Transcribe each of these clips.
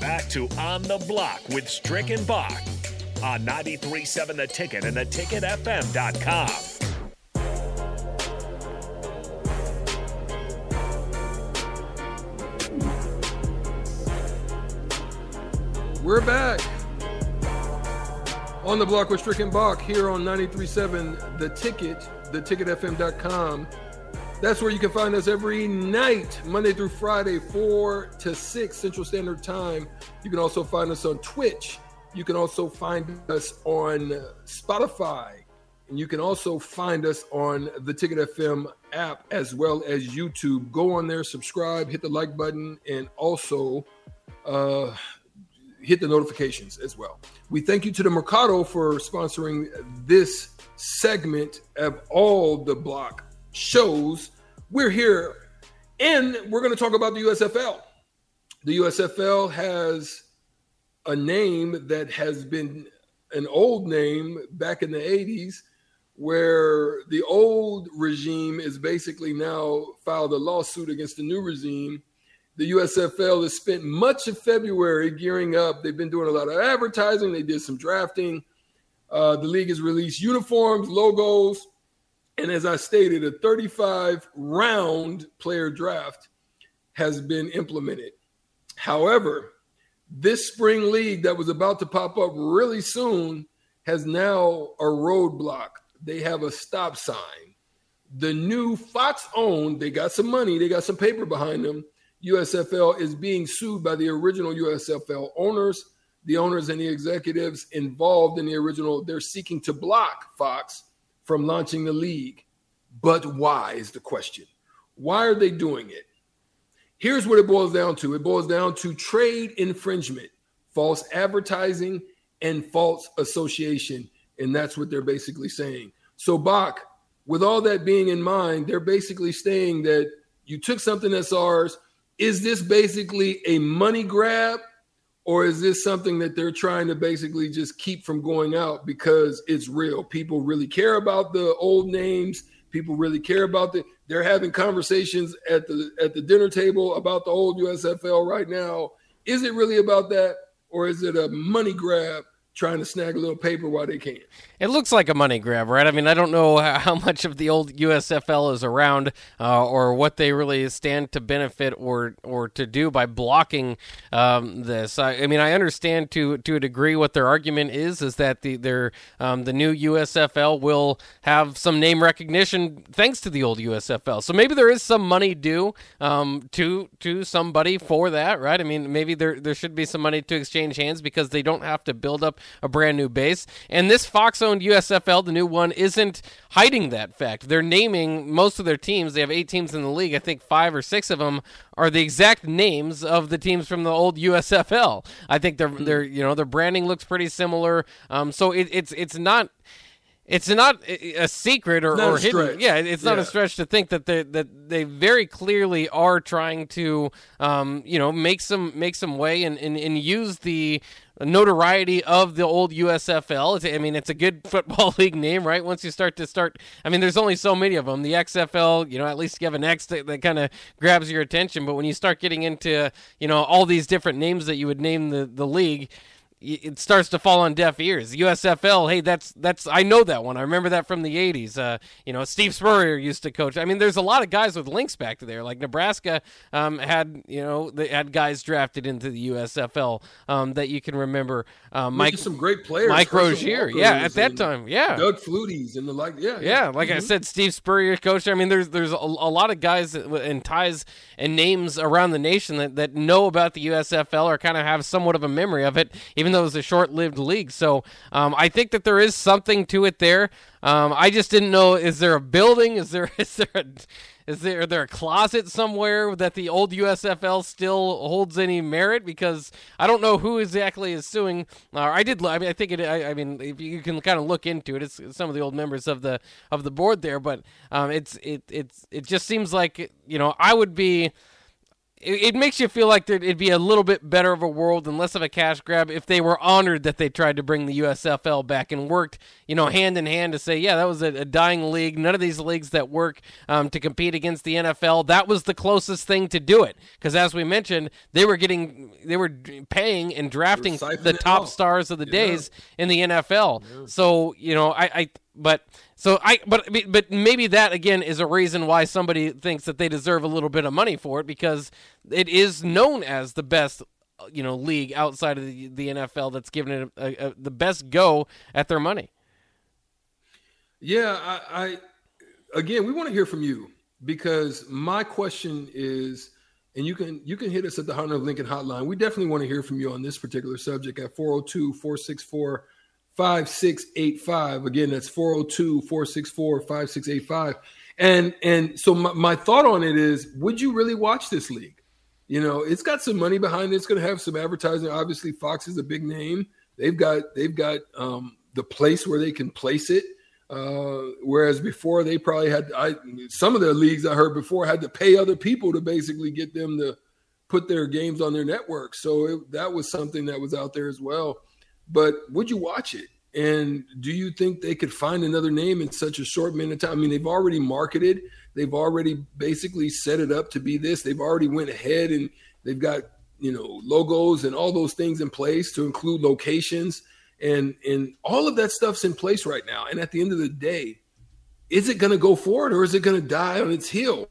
back to On the Block with Strick and Bach on 93.7 The Ticket and theticketfm.com. We're back on the block with Strick and Bach here on 93.7 The Ticket, theticketfm.com. That's where you can find us every night, Monday through Friday, 4 to 6 Central Standard Time. You can also find us on Twitch. You can also find us on Spotify. And you can also find us on the Ticket FM app as well as YouTube. Go on there, subscribe, hit the like button, and also uh, hit the notifications as well. We thank you to the Mercado for sponsoring this segment of all the block shows. We're here and we're going to talk about the USFL. The USFL has a name that has been an old name back in the 80s, where the old regime is basically now filed a lawsuit against the new regime. The USFL has spent much of February gearing up. They've been doing a lot of advertising, they did some drafting. Uh, the league has released uniforms, logos, and as I stated, a 35 round player draft has been implemented. However, this spring league that was about to pop up really soon has now a roadblock. They have a stop sign. The new Fox owned, they got some money, they got some paper behind them. USFL is being sued by the original USFL owners. The owners and the executives involved in the original, they're seeking to block Fox from launching the league. But why is the question? Why are they doing it? Here's what it boils down to it boils down to trade infringement, false advertising, and false association. And that's what they're basically saying. So, Bach, with all that being in mind, they're basically saying that you took something that's ours. Is this basically a money grab? Or is this something that they're trying to basically just keep from going out because it's real? People really care about the old names. People really care about the. They're having conversations at the at the dinner table about the old USFL right now. Is it really about that, or is it a money grab trying to snag a little paper while they can. It looks like a money grab, right? I mean, I don't know how much of the old USFL is around uh, or what they really stand to benefit or or to do by blocking um, this. I, I, mean, I understand to to a degree what their argument is is that the their um, the new USFL will have some name recognition thanks to the old USFL. So maybe there is some money due um, to to somebody for that, right? I mean, maybe there there should be some money to exchange hands because they don't have to build up a brand new base. And this Fox owned USFL, the new one, isn't hiding that fact. They're naming most of their teams. They have eight teams in the league. I think five or six of them are the exact names of the teams from the old USFL. I think their their you know their branding looks pretty similar. Um, so it, it's it's not it's not a secret or, or hidden. Yeah, it's not yeah. a stretch to think that they that they very clearly are trying to, um, you know, make some make some way and, and, and use the notoriety of the old USFL. It's, I mean, it's a good football league name, right? Once you start to start, I mean, there's only so many of them. The XFL, you know, at least you have an X that, that kind of grabs your attention. But when you start getting into, you know, all these different names that you would name the the league it starts to fall on deaf ears. USFL, hey, that's that's I know that one. I remember that from the '80s. Uh, you know, Steve Spurrier used to coach. I mean, there's a lot of guys with links back to there. Like Nebraska um, had, you know, they had guys drafted into the USFL um, that you can remember. Um, Mike, some great players. Mike Rozier, yeah, at that time, yeah. Doug Flutie's and the like, yeah, yeah. yeah like mm-hmm. I said, Steve Spurrier coach. I mean, there's there's a, a lot of guys and ties and names around the nation that, that know about the USFL or kind of have somewhat of a memory of it, even though it was a short lived league. So um, I think that there is something to it there. Um, I just didn't know is there a building? Is there is there a is there, there a closet somewhere that the old USFL still holds any merit? Because I don't know who exactly is suing. Uh, I did. I mean, I think it. I, I, mean, if you can kind of look into it, it's some of the old members of the of the board there. But um, it's it it's it just seems like you know I would be it, it makes you feel like it'd be a little bit better of a world and less of a cash grab if they were honored that they tried to bring the USFL back and worked, you know, hand in hand to say, yeah, that was a, a dying league. None of these leagues that work um, to compete against the NFL, that was the closest thing to do it. Because as we mentioned, they were getting, they were paying and drafting the top stars of the days in the NFL. So you know, I, I but so I but but maybe that again is a reason why somebody thinks that they deserve a little bit of money for it because it is known as the best uh, you know league outside of the, the NFL that's given it a, a, the best go at their money. Yeah, I, I again, we want to hear from you because my question is, and you can you can hit us at the Hunter Lincoln hotline. We definitely want to hear from you on this particular subject at oh 402-464-5685. Again, that's 402-464-5685. And and so my, my thought on it is, would you really watch this league? You know, it's got some money behind it. It's going to have some advertising. Obviously, Fox is a big name. They've got they've got um, the place where they can place it. Uh, whereas before they probably had I some of the leagues I heard before had to pay other people to basically get them to put their games on their network. So it, that was something that was out there as well. But would you watch it? And do you think they could find another name in such a short minute of time? I mean, they've already marketed, they've already basically set it up to be this. They've already went ahead and they've got you know logos and all those things in place to include locations and and all of that stuff's in place right now. And at the end of the day, is it going to go forward or is it going to die on its heel?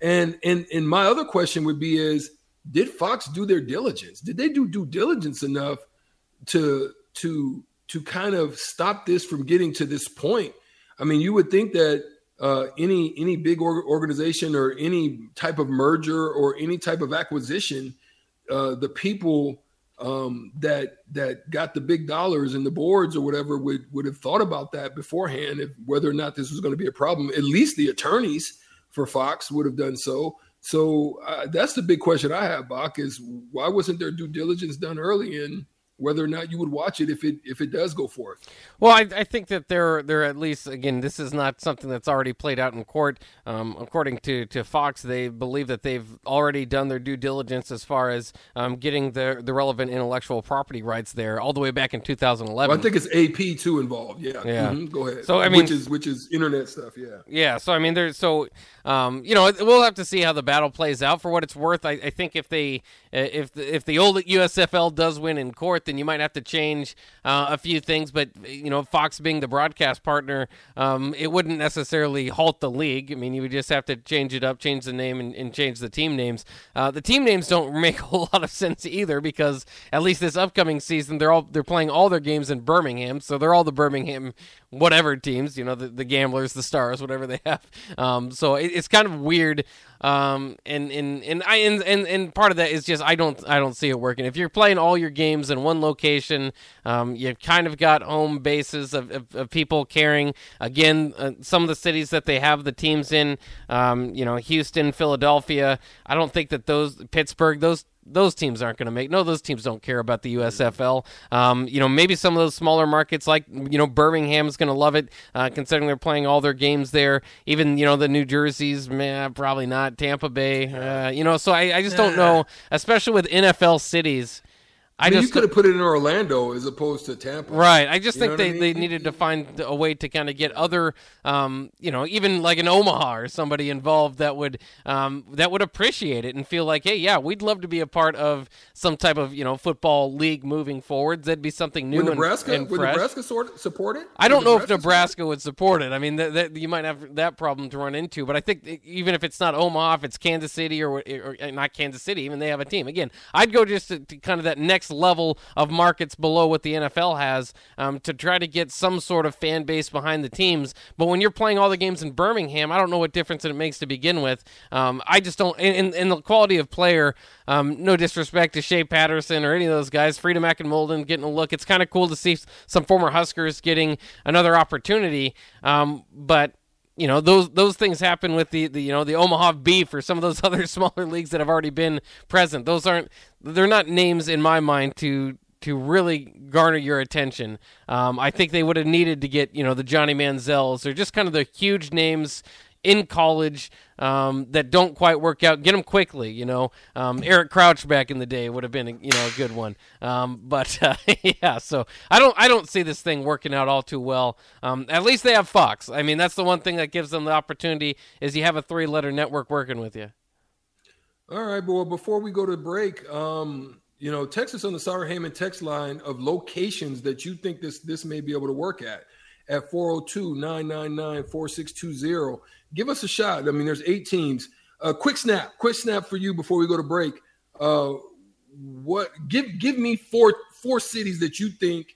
And and and my other question would be is did Fox do their diligence? Did they do due diligence enough to to to kind of stop this from getting to this point? I mean, you would think that uh, any any big or- organization or any type of merger or any type of acquisition, uh, the people um, that that got the big dollars and the boards or whatever would would have thought about that beforehand, if whether or not this was going to be a problem. At least the attorneys for Fox would have done so. So uh, that's the big question I have, Bach, is why wasn't there due diligence done early in whether or not you would watch it if it if it does go forth? Well, I, I think that they're they're at least again. This is not something that's already played out in court. Um, according to, to Fox, they believe that they've already done their due diligence as far as um, getting the the relevant intellectual property rights there, all the way back in 2011. Well, I think it's AP too involved. Yeah. Yeah. Mhm, Go ahead. So, I mean- which is which is internet stuff. Yeah. Yeah, so I mean, there's so um, you know we'll have to see how the battle plays out. For what it's worth, I, I think if they if the, if the old USFL does win in court, then you might have to change uh, a few things. But you know, Fox being the broadcast partner, um, it wouldn't necessarily halt the league. I mean, you would just have to change it up, change the name, and, and change the team names. Uh, the team names don't make a whole lot of sense either because at least this upcoming season, they're all they're playing all their games in Birmingham, so they're all the Birmingham whatever teams, you know, the, the gamblers, the stars, whatever they have. Um, so it, it's kind of weird. Um, and, and, and I, and, and, and part of that is just, I don't, I don't see it working. If you're playing all your games in one location, um, you've kind of got home bases of, of, of people caring again, uh, some of the cities that they have the teams in, um, you know, Houston, Philadelphia. I don't think that those Pittsburgh, those, those teams aren't going to make. No, those teams don't care about the USFL. Um, you know, maybe some of those smaller markets, like you know, Birmingham's going to love it, uh, considering they're playing all their games there. Even you know, the New Jerseys, man, probably not. Tampa Bay, uh, you know. So I, I just don't know, especially with NFL cities. I, I mean, you just could have put it in Orlando as opposed to Tampa. Right. I just You think what I they, they needed to find a way to kind of get other, um, you know, even like an Omaha or somebody involved that would um, that would appreciate it and feel like, hey, yeah, we'd love to be a part of some type of you know football league moving forward. That'd be something new Would and, Nebraska and would fresh. Nebraska sort support it? I don't Would know if support Nebraska would support it. I mean, that, that, you might have that problem to run into. But I think even if it's not Omaha, if it's Kansas City or, or, or not Kansas City, even they have a team. Again, I'd go just to, to kind of that next level of markets below what the NFL has um, to try to get some sort of fan base behind the teams. But when you're playing all the games in Birmingham, I don't know what difference it makes to begin with. Um, I just don't. In, and the quality of player, um, no disrespect to Shea Patterson or any of those guys, Frida Molden getting a look. It's kind of cool to see some former Huskers getting another opportunity. Um, but you know those those things happen with the, the you know the Omaha Beef or some of those other smaller leagues that have already been present. Those aren't they're not names in my mind to to really garner your attention. Um, I think they would have needed to get you know the Johnny Manziels or just kind of the huge names in college um, that don't quite work out. Get them quickly. You know, um, Eric Crouch back in the day would have been a, you know a good one. Um, but uh, yeah, so I don't I don't see this thing working out all too well. Um, at least they have Fox. I mean, that's the one thing that gives them the opportunity is you have a three letter network working with you. All right, well, before we go to break, um, you know, Texas on the Sauer Heyman text line of locations that you think this this may be able to work at at 402-999-4620. Give us a shot. I mean, there's eight teams. Uh, quick snap, quick snap for you before we go to break. Uh, what give give me four four cities that you think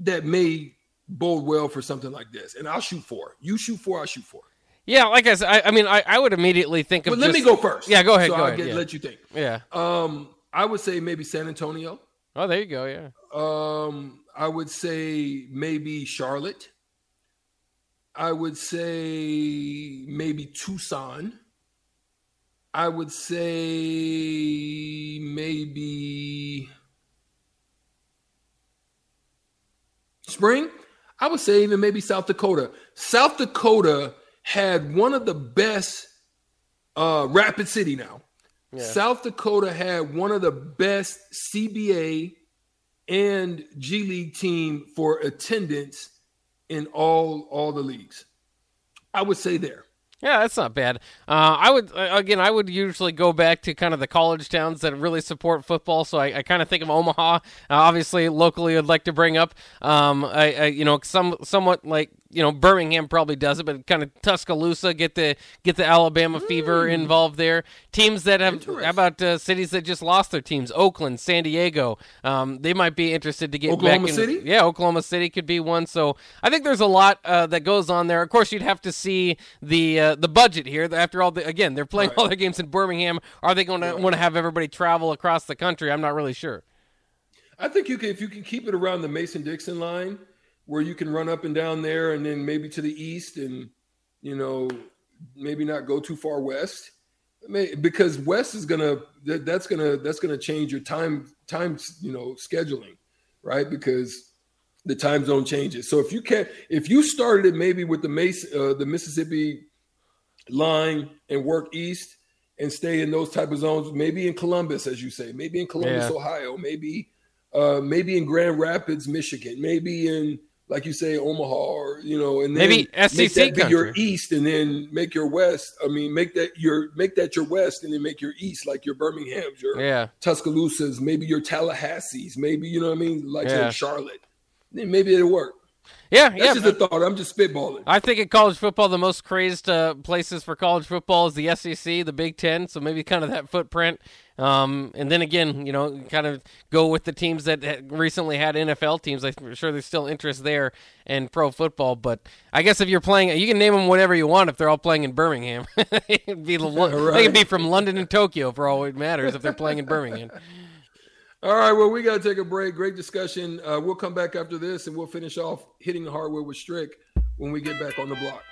that may bode well for something like this, and I'll shoot four. You shoot four, I'll shoot four. Yeah, like I said, I, I mean, I, I would immediately think of. But let just- me go first. Yeah, go ahead. So go I'll ahead. get, yeah. let you think. yeah. Um, I would say maybe San Antonio. Oh, there you go. Yeah. Um, I would say maybe Charlotte. I would say maybe Tucson. I would say maybe Spring. I would say even maybe South Dakota. South Dakota had one of the best uh Rapid City now. Yeah. South Dakota had one of the best CBA and G League team for attendance in all all the leagues. I would say there. Yeah, that's not bad. Uh, I would uh, again, I would usually go back to kind of the college towns that really support football. So I, I kind of think of Omaha. Uh, obviously, locally, I'd like to bring up. Um, I, I you know some somewhat like you know Birmingham probably does it, but kind of Tuscaloosa get the get the Alabama fever involved there. Teams that have how about uh, cities that just lost their teams? Oakland, San Diego. Um, they might be interested to get Oklahoma back in. City? Yeah, Oklahoma City could be one. So I think there's a lot uh, that goes on there. Of course, you'd have to see the uh, the budget here. After all, the, again, they're playing all their games in Birmingham. Are they going to want to have everybody travel across the country? I'm not really sure. I think you can if you can keep it around the Mason Dixon line, where you can run up and down there, and then maybe to the east, and you know maybe not go too far west, because west is gonna that, that's gonna that's gonna change your time time you know scheduling, right? Because the time zone changes. So if you can if you started it maybe with the Mace uh, the Mississippi line and work east and stay in those type of zones, maybe in Columbus, as you say, maybe in Columbus, Yeah. Ohio, maybe uh, maybe in Grand Rapids, Michigan, maybe in like you say Omaha, or you know, and then Maybe make SEC that be your east, and then make your west. I mean, make that your make that your west, and then make your east, like your Birmingham's, your Yeah. Tuscaloosa's, maybe your Tallahassee's, maybe you know what I mean, like Yeah. Charlotte. Then maybe it'll work. Yeah, yeah. That's yeah. just a thought. I'm just spitballing. I think in college football, the most crazed uh, places for college football is the SEC, the Big Ten. So maybe kind of that footprint. Um, and then again, you know, kind of go with the teams that recently had NFL teams. I'm sure there's still interest there in pro football. But I guess if you're playing, you can name them whatever you want if they're all playing in Birmingham. It'd be the, Lo- They right. could be from London and Tokyo for all it matters if they're playing in Birmingham. All right, well, we got to take a break. Great discussion. Uh, we'll come back after this and we'll finish off hitting the hardware with Strick when we get back on the block.